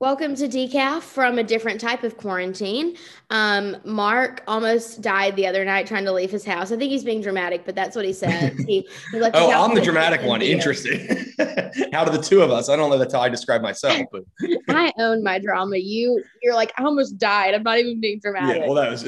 Welcome to Decaf from a different type of quarantine. Um, Mark almost died the other night trying to leave his house. I think he's being dramatic, but that's what he said. He, he oh, I'm the dramatic one. Interesting. Out of the two of us, I don't know that's how I describe myself, but I own my drama. You, you're like, I almost died. I'm not even being dramatic. Yeah, well, that was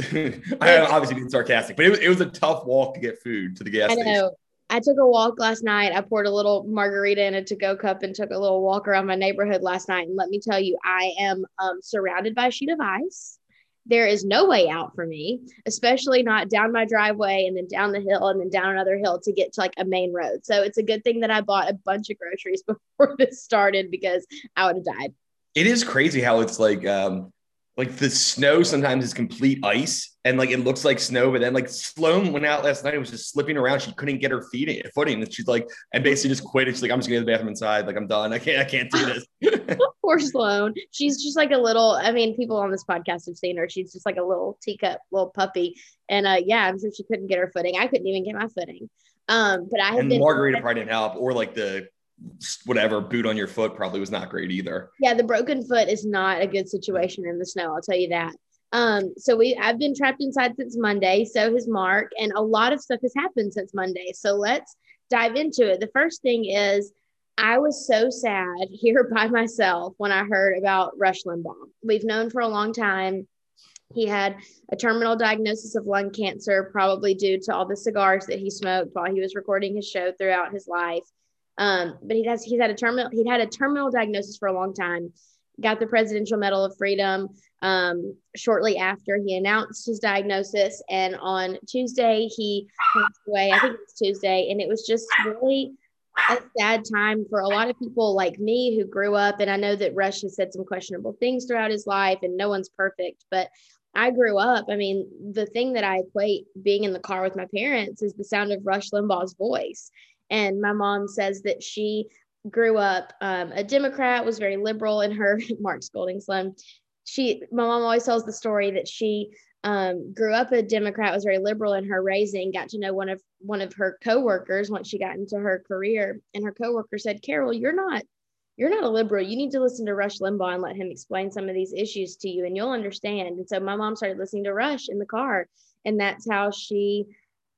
I obviously being sarcastic, but it was, it was a tough walk to get food to the gas station. I took a walk last night. I poured a little margarita in a to-go cup and took a little walk around my neighborhood last night. And let me tell you, I am um, surrounded by a sheet of ice. There is no way out for me, especially not down my driveway and then down the hill and then down another hill to get to like a main road. So it's a good thing that I bought a bunch of groceries before this started because I would have died. It is crazy how it's like um, like the snow sometimes is complete ice and like it looks like snow, but then like Sloan went out last night and was just slipping around. She couldn't get her feet footing. And she's like, and basically just quit. She's like, I'm just gonna go to the bathroom inside. Like I'm done. I can't, I can't do this. Poor Sloan. She's just like a little, I mean, people on this podcast have seen her. She's just like a little teacup, little puppy. And uh yeah, I'm sure she couldn't get her footing. I couldn't even get my footing. Um, but I have and been Margarita probably didn't help, or like the whatever boot on your foot probably was not great either. Yeah, the broken foot is not a good situation in the snow. I'll tell you that. Um, so we I've been trapped inside since Monday. So has Mark, and a lot of stuff has happened since Monday. So let's dive into it. The first thing is I was so sad here by myself when I heard about Rush Limbaugh. We've known for a long time. He had a terminal diagnosis of lung cancer, probably due to all the cigars that he smoked while he was recording his show throughout his life. Um, but he has he's had a terminal he'd had a terminal diagnosis for a long time. Got the Presidential Medal of Freedom um, shortly after he announced his diagnosis, and on Tuesday he passed away. I think it was Tuesday, and it was just really a sad time for a lot of people like me who grew up. And I know that Rush has said some questionable things throughout his life, and no one's perfect, but I grew up. I mean, the thing that I equate being in the car with my parents is the sound of Rush Limbaugh's voice. And my mom says that she grew up um, a Democrat, was very liberal in her Mark Golding Slim. She, my mom always tells the story that she um, grew up a Democrat, was very liberal in her raising, got to know one of one of her coworkers once she got into her career, and her coworker said, "Carol, you're not." You're not a liberal. You need to listen to Rush Limbaugh and let him explain some of these issues to you, and you'll understand. And so my mom started listening to Rush in the car, and that's how she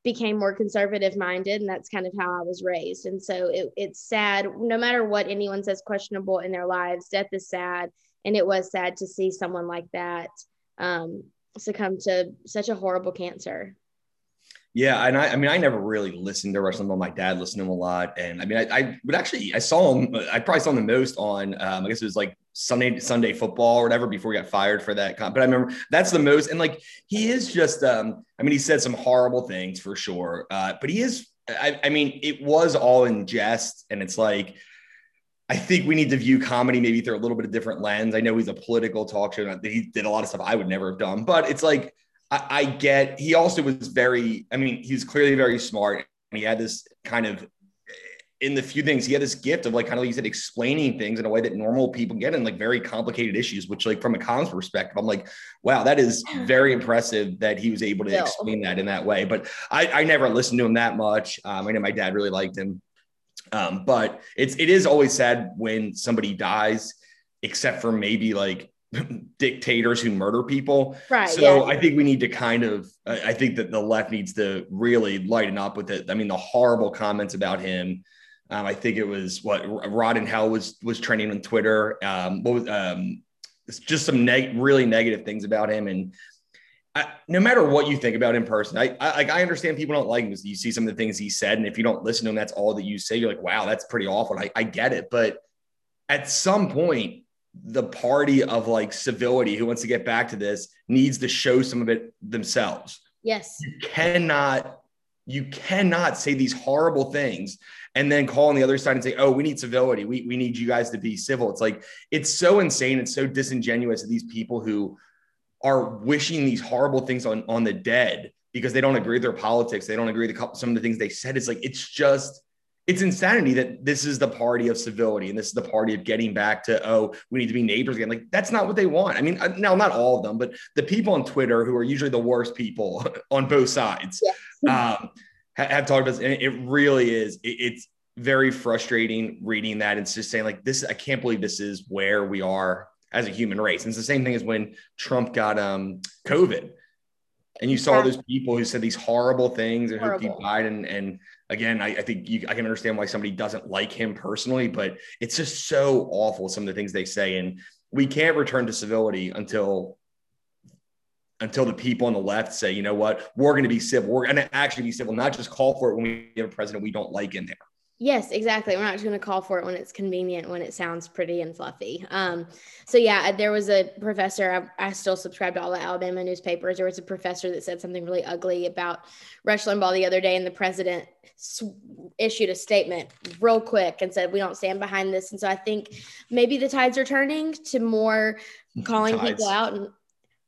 became more conservative minded and that's kind of how i was raised and so it, it's sad no matter what anyone says questionable in their lives death is sad and it was sad to see someone like that um, succumb to such a horrible cancer yeah, and I, I mean, I never really listened to Rush Limbaugh. My dad listened to him a lot, and I mean, I, I would actually, I saw him. I probably saw him the most on, um, I guess it was like Sunday Sunday football or whatever before he got fired for that. But I remember that's the most, and like he is just, um, I mean, he said some horrible things for sure, uh, but he is. I, I mean, it was all in jest, and it's like. I think we need to view comedy maybe through a little bit of different lens. I know he's a political talk show. He did a lot of stuff I would never have done, but it's like I, I get he also was very, I mean, he's clearly very smart. He had this kind of in the few things he had this gift of like kind of like you said explaining things in a way that normal people get in like very complicated issues which like from a comms perspective i'm like wow that is very impressive that he was able to explain that in that way but i, I never listened to him that much um, i know my dad really liked him um, but it's it is always sad when somebody dies except for maybe like dictators who murder people. Right. So yeah. I think we need to kind of, I think that the left needs to really lighten up with it. I mean, the horrible comments about him. Um, I think it was what Rod and Hell was was trending on Twitter. Um, what was um, it's just some neg- really negative things about him. And I, no matter what you think about him person, I, I like I understand people don't like him. Because you see some of the things he said, and if you don't listen to him, that's all that you say. You're like, wow, that's pretty awful. I, I get it, but at some point, the party of like civility who wants to get back to this needs to show some of it themselves. Yes. You cannot you cannot say these horrible things and then call on the other side and say, oh, we need civility. We, we need you guys to be civil. It's like, it's so insane. It's so disingenuous of these people who are wishing these horrible things on, on the dead because they don't agree with their politics. They don't agree with the, some of the things they said. It's like, it's just, it's insanity that this is the party of civility and this is the party of getting back to oh we need to be neighbors again like that's not what they want i mean uh, now not all of them but the people on twitter who are usually the worst people on both sides yeah. um, have, talked about this, and it really is it, it's very frustrating reading that and it's just saying like this i can't believe this is where we are as a human race. And it's the same thing as when Trump got um, COVID. And you saw those people who said these horrible things and horrible. hope he died. And, and again, I, I think you, I can understand why somebody doesn't like him personally, but it's just so awful some of the things they say. And we can't return to civility until until the people on the left say, you know what, we're going to be civil. We're going to actually be civil, not just call for it when we have a president we don't like in there. Yes, exactly. We're not just going to call for it when it's convenient, when it sounds pretty and fluffy. Um, so yeah, there was a professor. I, I, still subscribe to all the Alabama newspapers. There was a professor that said something really ugly about Rush Limbaugh the other day, and the president sw- issued a statement real quick and said, "We don't stand behind this." And so I think maybe the tides are turning to more calling tides. people out and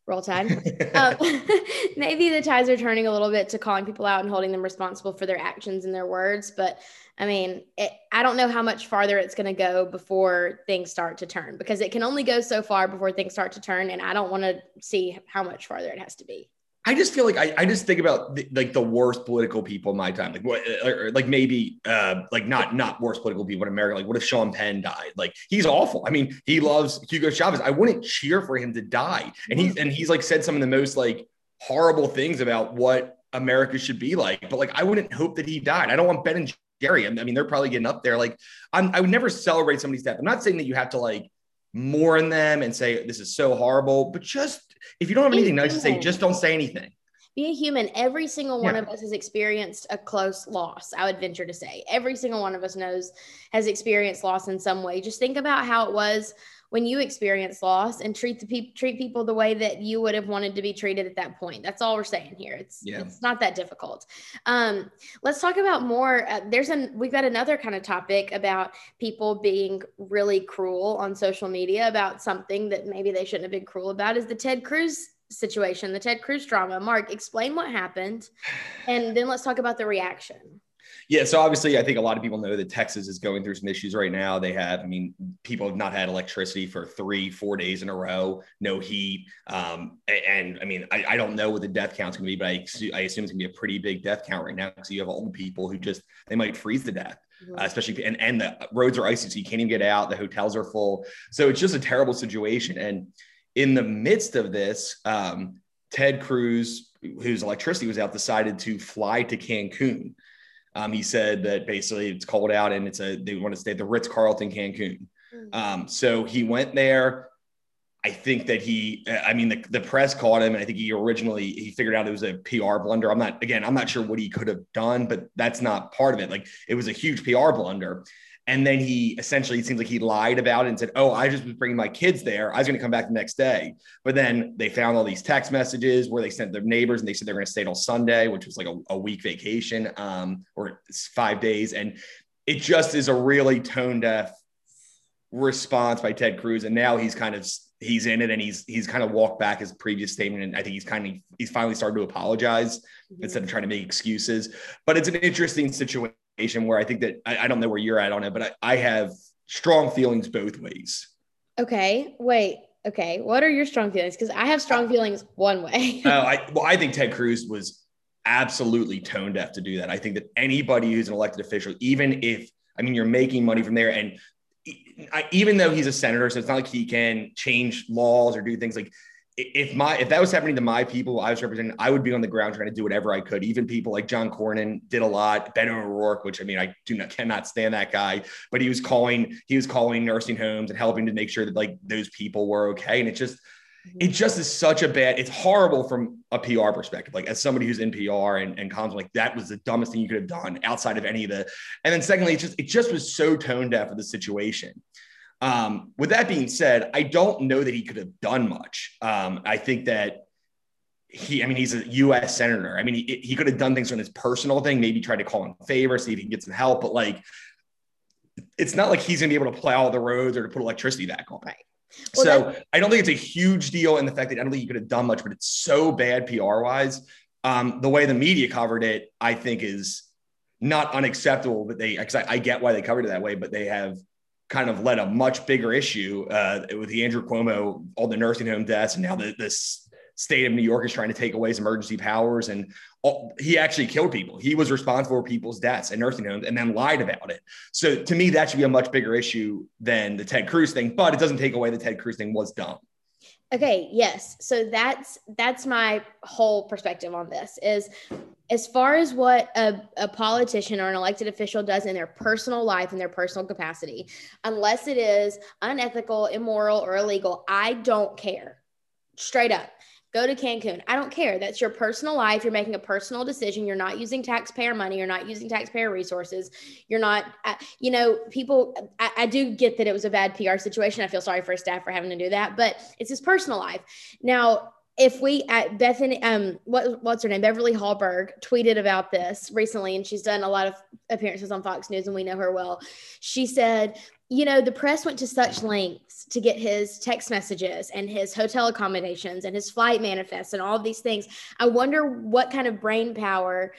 roll tide. um, maybe the tides are turning a little bit to calling people out and holding them responsible for their actions and their words. But I mean, it, I don't know how much farther it's going to go before things start to turn because it can only go so far before things start to turn. And I don't want to see how much farther it has to be. I just feel like I, I just think about the, like the worst political people in my time, like what, or, like maybe uh, like not not worst political people in America. Like what if Sean Penn died? Like he's awful. I mean, he loves Hugo Chavez. I wouldn't cheer for him to die. And he's and he's like said some of the most like horrible things about what America should be like. But like I wouldn't hope that he died. I don't want Ben and Jerry. I mean, they're probably getting up there. Like I'm, I would never celebrate somebody's death. I'm not saying that you have to like mourn them and say this is so horrible, but just if you don't have anything nice to say, just don't say anything. Be a human. Every single one yeah. of us has experienced a close loss. I would venture to say every single one of us knows has experienced loss in some way. Just think about how it was when you experience loss and treat the people treat people the way that you would have wanted to be treated at that point. That's all we're saying here. It's yeah. it's not that difficult. Um, let's talk about more. Uh, there's an we've got another kind of topic about people being really cruel on social media about something that maybe they shouldn't have been cruel about. Is the Ted Cruz situation, the Ted Cruz drama? Mark, explain what happened, and then let's talk about the reaction. Yeah, so obviously, I think a lot of people know that Texas is going through some issues right now. They have, I mean, people have not had electricity for three, four days in a row, no heat. Um, and I mean, I, I, don't know what the death count's going to be, but I, I assume it's going to be a pretty big death count right now because you have old people who just they might freeze to death. Uh, especially and and the roads are icy, so you can't even get out. The hotels are full, so it's just a terrible situation. And in the midst of this, um, Ted Cruz, whose electricity was out, decided to fly to Cancun. Um, he said that basically it's cold out and it's a they want to stay at the Ritz Carlton Cancun. Mm. Um, so he went there. I think that he, I mean, the, the press caught him, and I think he originally he figured out it was a PR blunder. I'm not, again, I'm not sure what he could have done, but that's not part of it. Like it was a huge PR blunder. And then he essentially, it seems like he lied about it and said, Oh, I just was bringing my kids there. I was going to come back the next day. But then they found all these text messages where they sent their neighbors and they said they're going to stay till Sunday, which was like a, a week vacation um, or five days. And it just is a really tone deaf response by Ted Cruz. And now he's kind of he's in it and he's he's kind of walked back his previous statement and I think he's kind of he's finally started to apologize mm-hmm. instead of trying to make excuses. But it's an interesting situation where I think that I, I, don't know where you're at on it, but I, I have strong feelings both ways. Okay. Wait. Okay. What are your strong feelings? Because I have strong feelings one way. uh, I, well, I think Ted Cruz was absolutely tone deaf to do that. I think that anybody who's an elected official, even if, I mean, you're making money from there and even though he's a senator, so it's not like he can change laws or do things like if my if that was happening to my people I was representing, I would be on the ground trying to do whatever I could. Even people like John Cornyn did a lot. Beto O'Rourke, which I mean, I do not cannot stand that guy, but he was calling he was calling nursing homes and helping to make sure that like those people were okay. And it just mm-hmm. it just is such a bad. It's horrible from a PR perspective. Like as somebody who's in PR and and comms, like that was the dumbest thing you could have done outside of any of the. And then secondly, it just it just was so tone deaf of the situation. Um, with that being said, I don't know that he could have done much. Um, I think that he, I mean, he's a U.S. senator. I mean, he, he could have done things on his personal thing, maybe try to call in favor, see if he can get some help. But like, it's not like he's going to be able to plow the roads or to put electricity back on. Right. Well, so that- I don't think it's a huge deal in the fact that I don't think he could have done much, but it's so bad PR wise. Um, the way the media covered it, I think is not unacceptable. But they, I, I get why they covered it that way, but they have kind of led a much bigger issue uh, with the Andrew Cuomo, all the nursing home deaths, and now the, this state of New York is trying to take away his emergency powers. And all, he actually killed people. He was responsible for people's deaths in nursing homes and then lied about it. So to me, that should be a much bigger issue than the Ted Cruz thing, but it doesn't take away the Ted Cruz thing was dumb. Okay, yes. So that's that's my whole perspective on this is as far as what a, a politician or an elected official does in their personal life in their personal capacity, unless it is unethical, immoral, or illegal, I don't care. Straight up. Go to Cancun. I don't care. That's your personal life. You're making a personal decision. You're not using taxpayer money. You're not using taxpayer resources. You're not, uh, you know, people, I, I do get that it was a bad PR situation. I feel sorry for staff for having to do that, but it's his personal life. Now, if we at Bethany, um, what what's her name? Beverly Hallberg tweeted about this recently, and she's done a lot of appearances on Fox News, and we know her well. She said, you know, the press went to such lengths to get his text messages and his hotel accommodations and his flight manifests and all of these things. I wonder what kind of brain power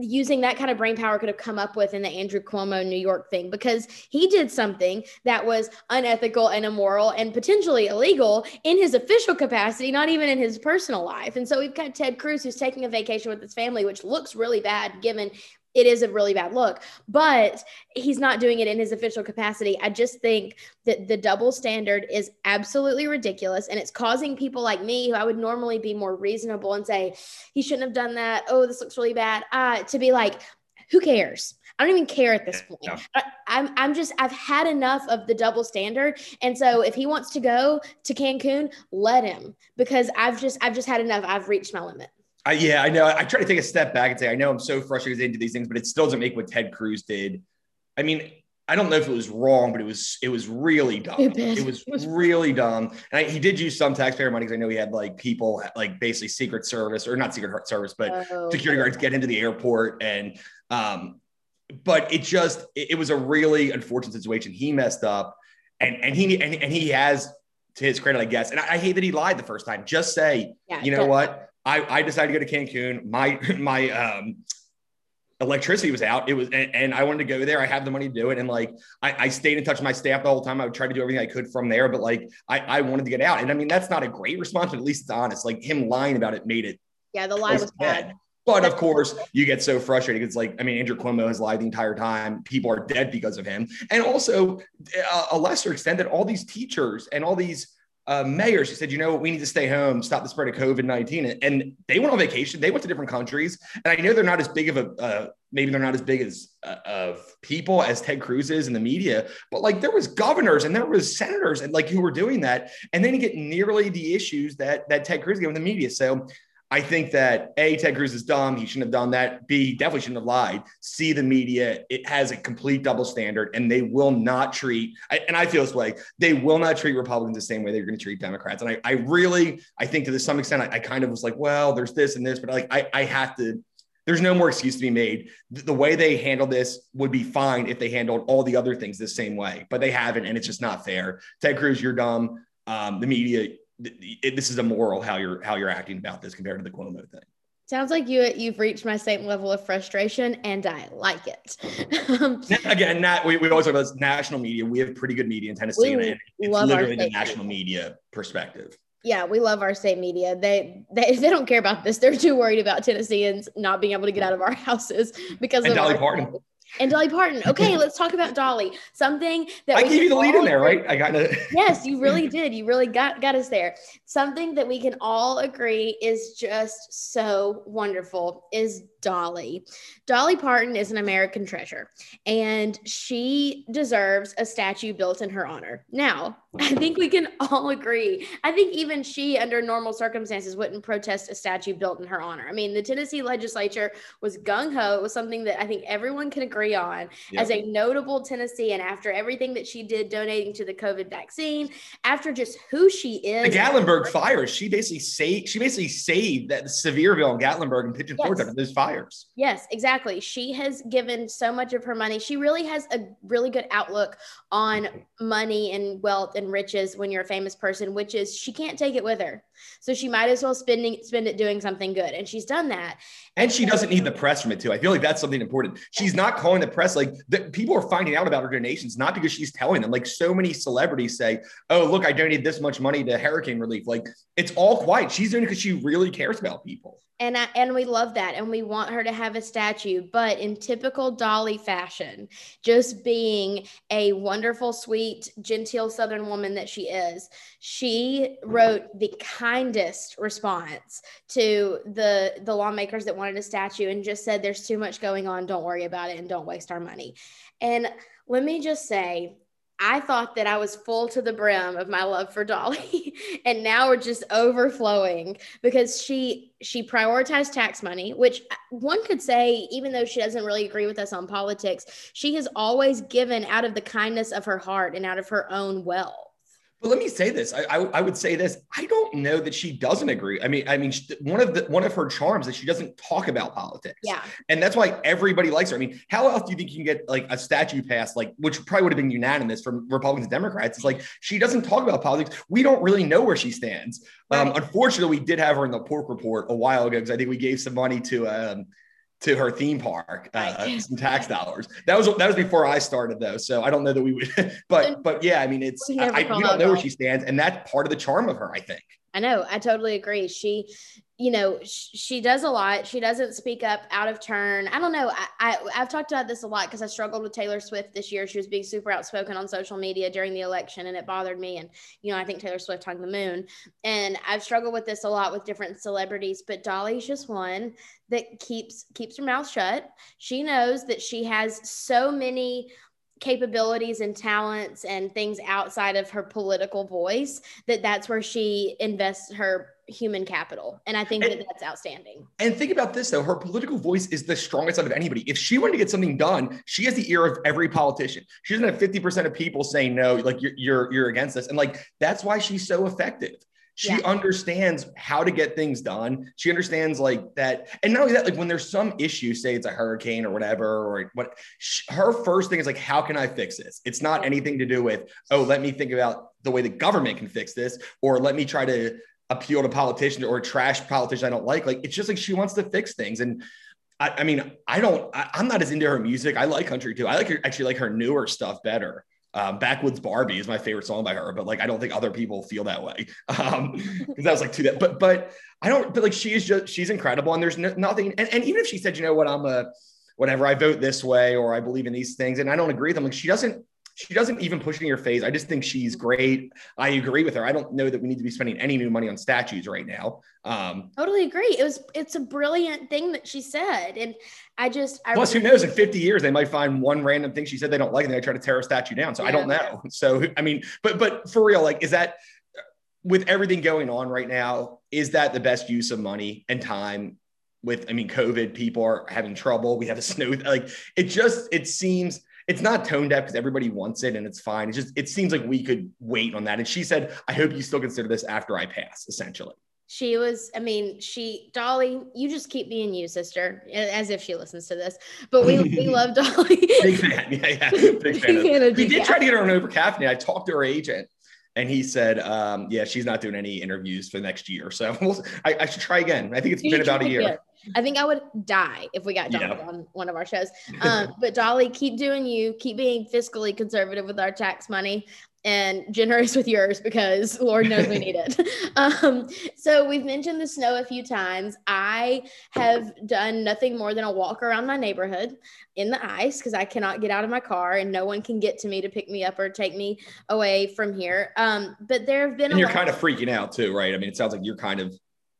using that kind of brain power could have come up with in the Andrew Cuomo New York thing because he did something that was unethical and immoral and potentially illegal in his official capacity, not even in his personal life. And so we've got Ted Cruz who's taking a vacation with his family, which looks really bad given it is a really bad look, but he's not doing it in his official capacity. I just think that the double standard is absolutely ridiculous and it's causing people like me who I would normally be more reasonable and say he shouldn't have done that. Oh, this looks really bad. Uh, to be like, who cares? I don't even care at this point. Yeah. I, I'm, I'm just, I've had enough of the double standard. And so if he wants to go to Cancun, let him because I've just, I've just had enough. I've reached my limit. I, yeah, I know. I try to take a step back and say, I know I'm so frustrated into these things, but it still doesn't make what Ted Cruz did. I mean, I don't know if it was wrong, but it was it was really dumb. It was really dumb. And I, he did use some taxpayer money because I know he had like people like basically Secret Service or not Secret Service, but oh, security guards get into the airport and um, but it just it, it, was a really unfortunate situation. He messed up, and and he and, and he has to his credit, I guess. And I, I hate that he lied the first time. Just say, yeah, you know what I, I decided to go to Cancun. My my um, electricity was out. It was, and, and, I wanted to go there. I had the money to do it, and like I, I, stayed in touch with my staff the whole time. I would try to do everything I could from there, but like I, I wanted to get out. And I mean, that's not a great response, but at least it's honest. Like him lying about it made it. Yeah, the lie was bad. bad. But of course, you get so frustrated. It's like, I mean, Andrew Cuomo has lied the entire time. People are dead because of him. And also, a lesser extent, that all these teachers and all these uh, mayors who said, you know what, we need to stay home, stop the spread of COVID 19. And they went on vacation. They went to different countries. And I know they're not as big of a, uh, maybe they're not as big as uh, of people as Ted Cruz is in the media, but like there was governors and there was senators and like who were doing that. And then you get nearly the issues that, that Ted Cruz gave in the media. So I think that A, Ted Cruz is dumb. He shouldn't have done that. B, definitely shouldn't have lied. C, the media, it has a complete double standard and they will not treat, and I feel this way, they will not treat Republicans the same way they're going to treat Democrats. And I, I really, I think to some extent, I, I kind of was like, well, there's this and this, but like, I, I have to, there's no more excuse to be made. The way they handle this would be fine if they handled all the other things the same way, but they haven't, and it's just not fair. Ted Cruz, you're dumb. Um, the media, it, this is immoral how you're how you're acting about this compared to the Cuomo thing. Sounds like you you've reached my same level of frustration, and I like it. Again, not, we, we always talk about this national media. We have pretty good media in Tennessee, we and it's literally the national media perspective. Yeah, we love our state media. They, they they don't care about this. They're too worried about Tennesseans not being able to get out of our houses because and of Dolly Parton and Dolly Parton. Okay, let's talk about Dolly. Something that I gave you the lead in there, right? I got it. yes, you really did. You really got got us there. Something that we can all agree is just so wonderful is Dolly. Dolly Parton is an American treasure, and she deserves a statue built in her honor. Now, I think we can all agree. I think even she, under normal circumstances, wouldn't protest a statue built in her honor. I mean, the Tennessee legislature was gung ho. It was something that I think everyone can agree on yep. as a notable Tennessean after everything that she did donating to the COVID vaccine, after just who she is. The Gatlinburg fires, she basically saved, she basically saved that Sevierville and Gatlinburg and Pigeon Forge yes. those fires. Yes, exactly. She has given so much of her money. She really has a really good outlook on mm-hmm. money and wealth and riches when you're a famous person, which is she can't take it with her. So she might as well spending spend it doing something good. And she's done that. And she doesn't need the press from it too. I feel like that's something important. She's not calling the press like the, people are finding out about her donations, not because she's telling them. Like so many celebrities say, "Oh, look, I donated this much money to hurricane relief." Like it's all quiet. She's doing it because she really cares about people. And I, and we love that, and we want her to have a statue. But in typical Dolly fashion, just being a wonderful, sweet, genteel Southern woman that she is, she wrote the kindest response to the the lawmakers that wanted a statue, and just said, "There's too much going on. Don't worry about it, and don't waste our money." And let me just say, I thought that I was full to the brim of my love for Dolly and now we're just overflowing because she she prioritized tax money which one could say even though she doesn't really agree with us on politics she has always given out of the kindness of her heart and out of her own wealth but let me say this. I, I, I, would say this. I don't know that she doesn't agree. I mean, I mean, one of the one of her charms is she doesn't talk about politics. Yeah, and that's why everybody likes her. I mean, how else do you think you can get like a statue passed, like which probably would have been unanimous from Republicans and Democrats? It's like she doesn't talk about politics. We don't really know where she stands. Um, right. Um, unfortunately, we did have her in the pork report a while ago because I think we gave some money to um, to her theme park, uh, some tax dollars. That was that was before I started though, so I don't know that we would. But but yeah, I mean, it's I, I, we don't know where she stands, and that's part of the charm of her, I think. I know. I totally agree. She, you know, sh- she does a lot. She doesn't speak up out of turn. I don't know. I, I have talked about this a lot because I struggled with Taylor Swift this year. She was being super outspoken on social media during the election, and it bothered me. And you know, I think Taylor Swift hung the moon. And I've struggled with this a lot with different celebrities. But Dolly's just one that keeps keeps her mouth shut. She knows that she has so many capabilities and talents and things outside of her political voice that that's where she invests her human capital. And i think and, that that's outstanding. And think about this though. Her political voice is the strongest out of anybody. If she wanted to get something done she has the ear of every politician. She doesn't have 50% of people saying no like you're you're, you're against this and like that's why she's so effective she yeah. understands how to get things done. She understands like that. And not only that, like when there's some issue, say it's a hurricane or whatever, or what she, her first thing is like, how can I fix this? It's not anything to do with, oh, let me think about the way the government can fix this, or let me try to appeal to politicians or trash politicians I don't like. Like it's just like she wants to fix things. And I, I mean, I don't, I, am not as into her music. I like country too. I like her, actually like her newer stuff better. Um, Backwoods Barbie is my favorite song by her, but like I don't think other people feel that way. Um, because that was like too that, but but I don't. But like she is just she's incredible, and there's no, nothing. And, and even if she said, you know what, I'm a whatever, I vote this way, or I believe in these things, and I don't agree with them, like she doesn't she doesn't even push it in your face. I just think she's great. I agree with her. I don't know that we need to be spending any new money on statues right now. Um, totally agree. It was it's a brilliant thing that she said, and I just I plus who knows in 50 years they might find one random thing she said they don't like and they try to tear a statue down. So yeah, I don't know. So I mean, but but for real, like is that with everything going on right now, is that the best use of money and time? With I mean, COVID, people are having trouble. We have a snow like it just it seems it's not tone deaf because everybody wants it and it's fine. It's just it seems like we could wait on that. And she said, I hope you still consider this after I pass, essentially. She was, I mean, she Dolly, you just keep being you, sister, as if she listens to this. But we we love Dolly. Big fan. Yeah, yeah. Big fan. Big fan we did try to get her on over caffeine. I talked to her agent and he said, um, yeah, she's not doing any interviews for the next year. So I, I, should try again. I think it's you been about a year. I think I would die if we got Dolly yeah. on one of our shows. Um, but Dolly, keep doing you, keep being fiscally conservative with our tax money and generous with yours because Lord knows we need it. um, so we've mentioned the snow a few times. I have done nothing more than a walk around my neighborhood in the ice because I cannot get out of my car and no one can get to me to pick me up or take me away from here. Um, but there have been. And you're kind of freaking out too, right? I mean, it sounds like you're kind of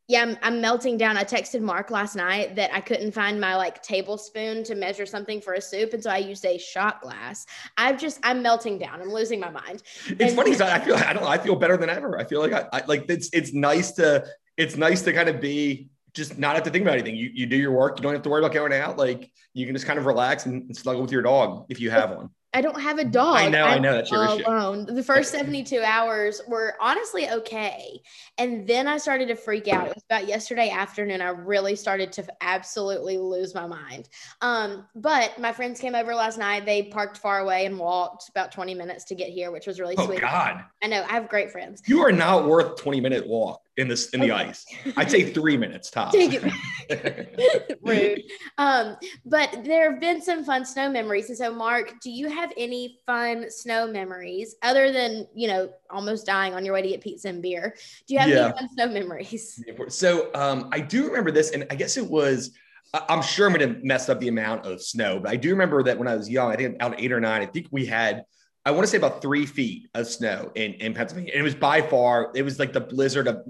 yeah, I'm, I'm, melting down. I texted Mark last night that I couldn't find my like tablespoon to measure something for a soup, and so I used a shot glass. I've just I'm melting down. I'm losing my mind. It's and- funny because I feel I don't I feel better than ever. I feel like I, I like it's it's nice to it's nice to kind of be just not have to think about anything. You you do your work. You don't have to worry about going out. Like you can just kind of relax and, and snuggle with your dog if you have one I don't have a dog. I know, I'm I know that's your issue. alone. The first 72 hours were honestly okay. And then I started to freak out. It was about yesterday afternoon. I really started to absolutely lose my mind. Um, but my friends came over last night. They parked far away and walked about 20 minutes to get here, which was really sweet. Oh sweet. God, I know I have great friends. you are not worth twenty minute walk in this in the Okay. ice. I'd say three minutes tops. Take it rude. Um, but there have been some fun snow memories. And so, Mark, do you have any fun snow memories other than, you know, almost dying on your way to get pizza and beer? Do you have Yeah. any fun snow memories? So um, I do remember this, and I guess it was. I'm sure I'm going to mess up the amount of snow, but I do remember that when I was young, I think out eight or nine, I think we had, I want to say about three feet of snow in, in Pennsylvania. And it was by far, it was like the blizzard of,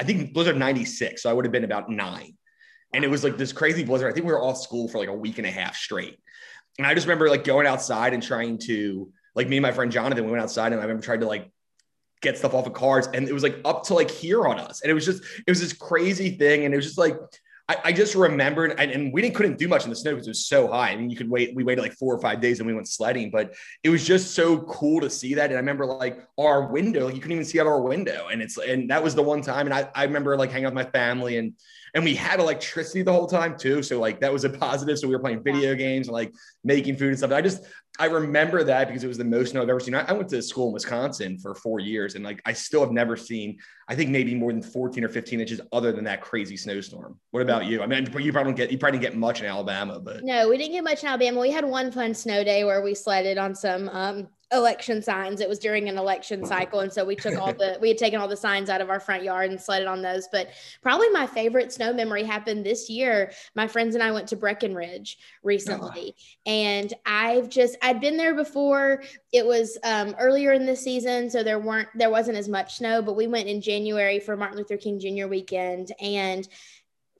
I think blizzard of 96. So I would have been about nine. And it was like this crazy blizzard. I think we were off school for like a week and a half straight. And I just remember like going outside and trying to, like me and my friend Jonathan, we went outside and I remember trying to like get stuff off of cars and it was like up to like here on us and it was just it was this crazy thing and it was just like I, I just remembered and, and we didn't couldn't do much in the snow because it was so high. I mean, you could wait, we waited like four or five days and we went sledding, but it was just so cool to see that. And I remember like our window, you couldn't even see out our window. And it's and that was the one time. And I, I remember like hanging out with my family and and we had electricity the whole time too. So like that was a positive. So we were playing video games and like making food and stuff. I just I remember that because it was the most snow I've ever seen. I, I went to school in Wisconsin for four years and like I still have never seen, I think maybe more than 14 or 15 inches other than that crazy snowstorm. What about you? I mean, you probably don't get you probably didn't get much in Alabama, but No, we didn't get much in Alabama. We had one fun snow day where we sledded on some um, election signs. It was during an election cycle. And so we took all the, we had taken all the signs out of our front yard and sledded on those. But probably my favorite snow memory happened this year. My friends and I went to Breckenridge recently. And I've just, I'd been there before. It was um, earlier in the season. So there weren't, there wasn't as much snow, but we went in January for Martin Luther King Jr. weekend. And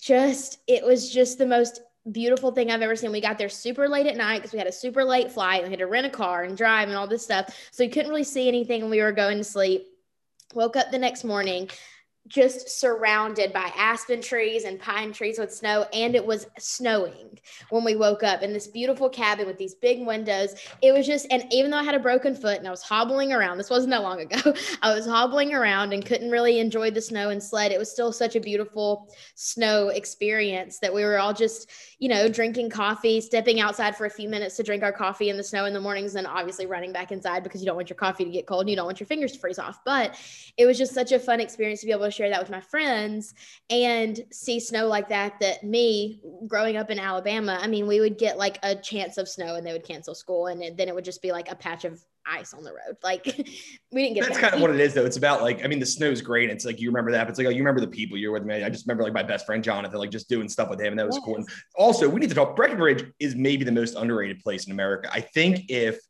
just it was just the most beautiful thing I've ever seen. We got there super late at night because we had a super late flight. We had to rent a car and drive and all this stuff. So you couldn't really see anything when we were going to sleep. Woke up the next morning just surrounded by aspen trees and pine trees with snow and it was snowing when we woke up in this beautiful cabin with these big windows. It was just and even though i had a broken foot and i was hobbling around this wasn't that long ago i was hobbling around and couldn't really enjoy the snow and sled. It was still such a beautiful snow experience that we were all just you know drinking coffee stepping outside for a few minutes to drink our coffee in the snow in the mornings and obviously running back inside because you don't want your coffee to get cold and you don't want your fingers to freeze off. But it was just such a fun experience to be able to share that with my friends and see snow like that that me growing up in alabama i mean we would get like a chance of snow and they would cancel school and then it would just be like a patch of ice on the road like we didn't get that's that. kind of what it is though. It's about like, I mean, the snow is great. It's like you remember that, but it's like, oh, you remember the people you're with me. I just remember like my best friend Jonathan, like just doing stuff with him, and that was cool. And also, we need to talk. Breckenridge is maybe the most underrated place in America. I think if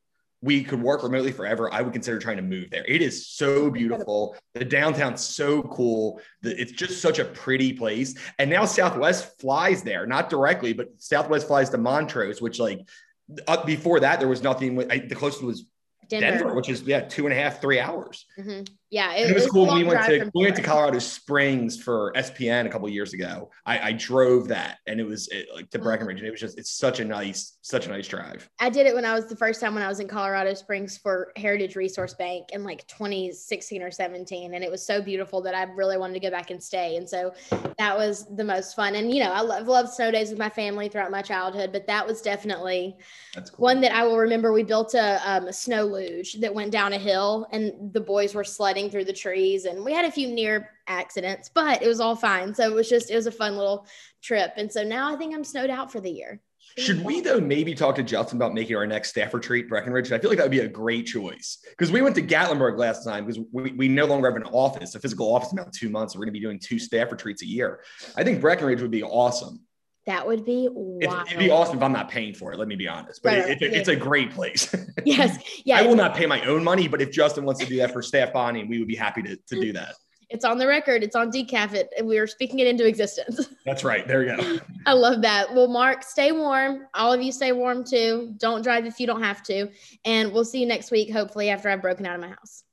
we could work remotely forever, I would consider trying to move there. It is so beautiful. The downtown's so cool. The, it's just such a pretty place. And now Southwest flies there, not directly, but Southwest flies to Montrose, which like uh, before that there was nothing. I, the closest was denver, Denver, which is yeah two and a half, three hours. Mhm. Yeah And it was a cool. We went to we went to Colorado Springs for SPN a couple years ago. I, I drove that, and it was it, like to Breckenridge, and it was just it's such a nice such a nice drive. I did it when I was the first time when I was in Colorado Springs for Heritage Resource Bank in like 2016 or 17. And it was so beautiful that I really wanted to go back and stay. And so that was the most fun. And, you know, I love, loved snow days with my family throughout my childhood, but that was definitely cool. one that I will remember. We built a, um, a snow luge that went down a hill and the boys were sledding through the trees. And we had a few near accidents, but it was all fine. So it was just, it was a fun little trip. And so now I think I'm snowed out for the year. Should we though maybe talk to Justin about making our next staff retreat Breckenridge? I feel like that would be a great choice because we went to Gatlinburg last time because we, we no longer have an office, a physical office in about two months. We're going to be doing two staff retreats a year. I think Breckenridge would be awesome. That would be wild. it'd be awesome if I'm not paying for it. Let me be honest, but Right, it, it- it's a great place. Yes. Yeah. I will not pay my own money, but if Justin wants to do that for staff bonding, we would be happy to, to do that. It's on the record. It's on decaf it. and We are speaking it into existence. That's right. There you go. I love that. Well, Mark, stay warm. All of you stay warm too. Don't drive if you don't have to. And we'll see you next week, hopefully, after I've broken out of my house.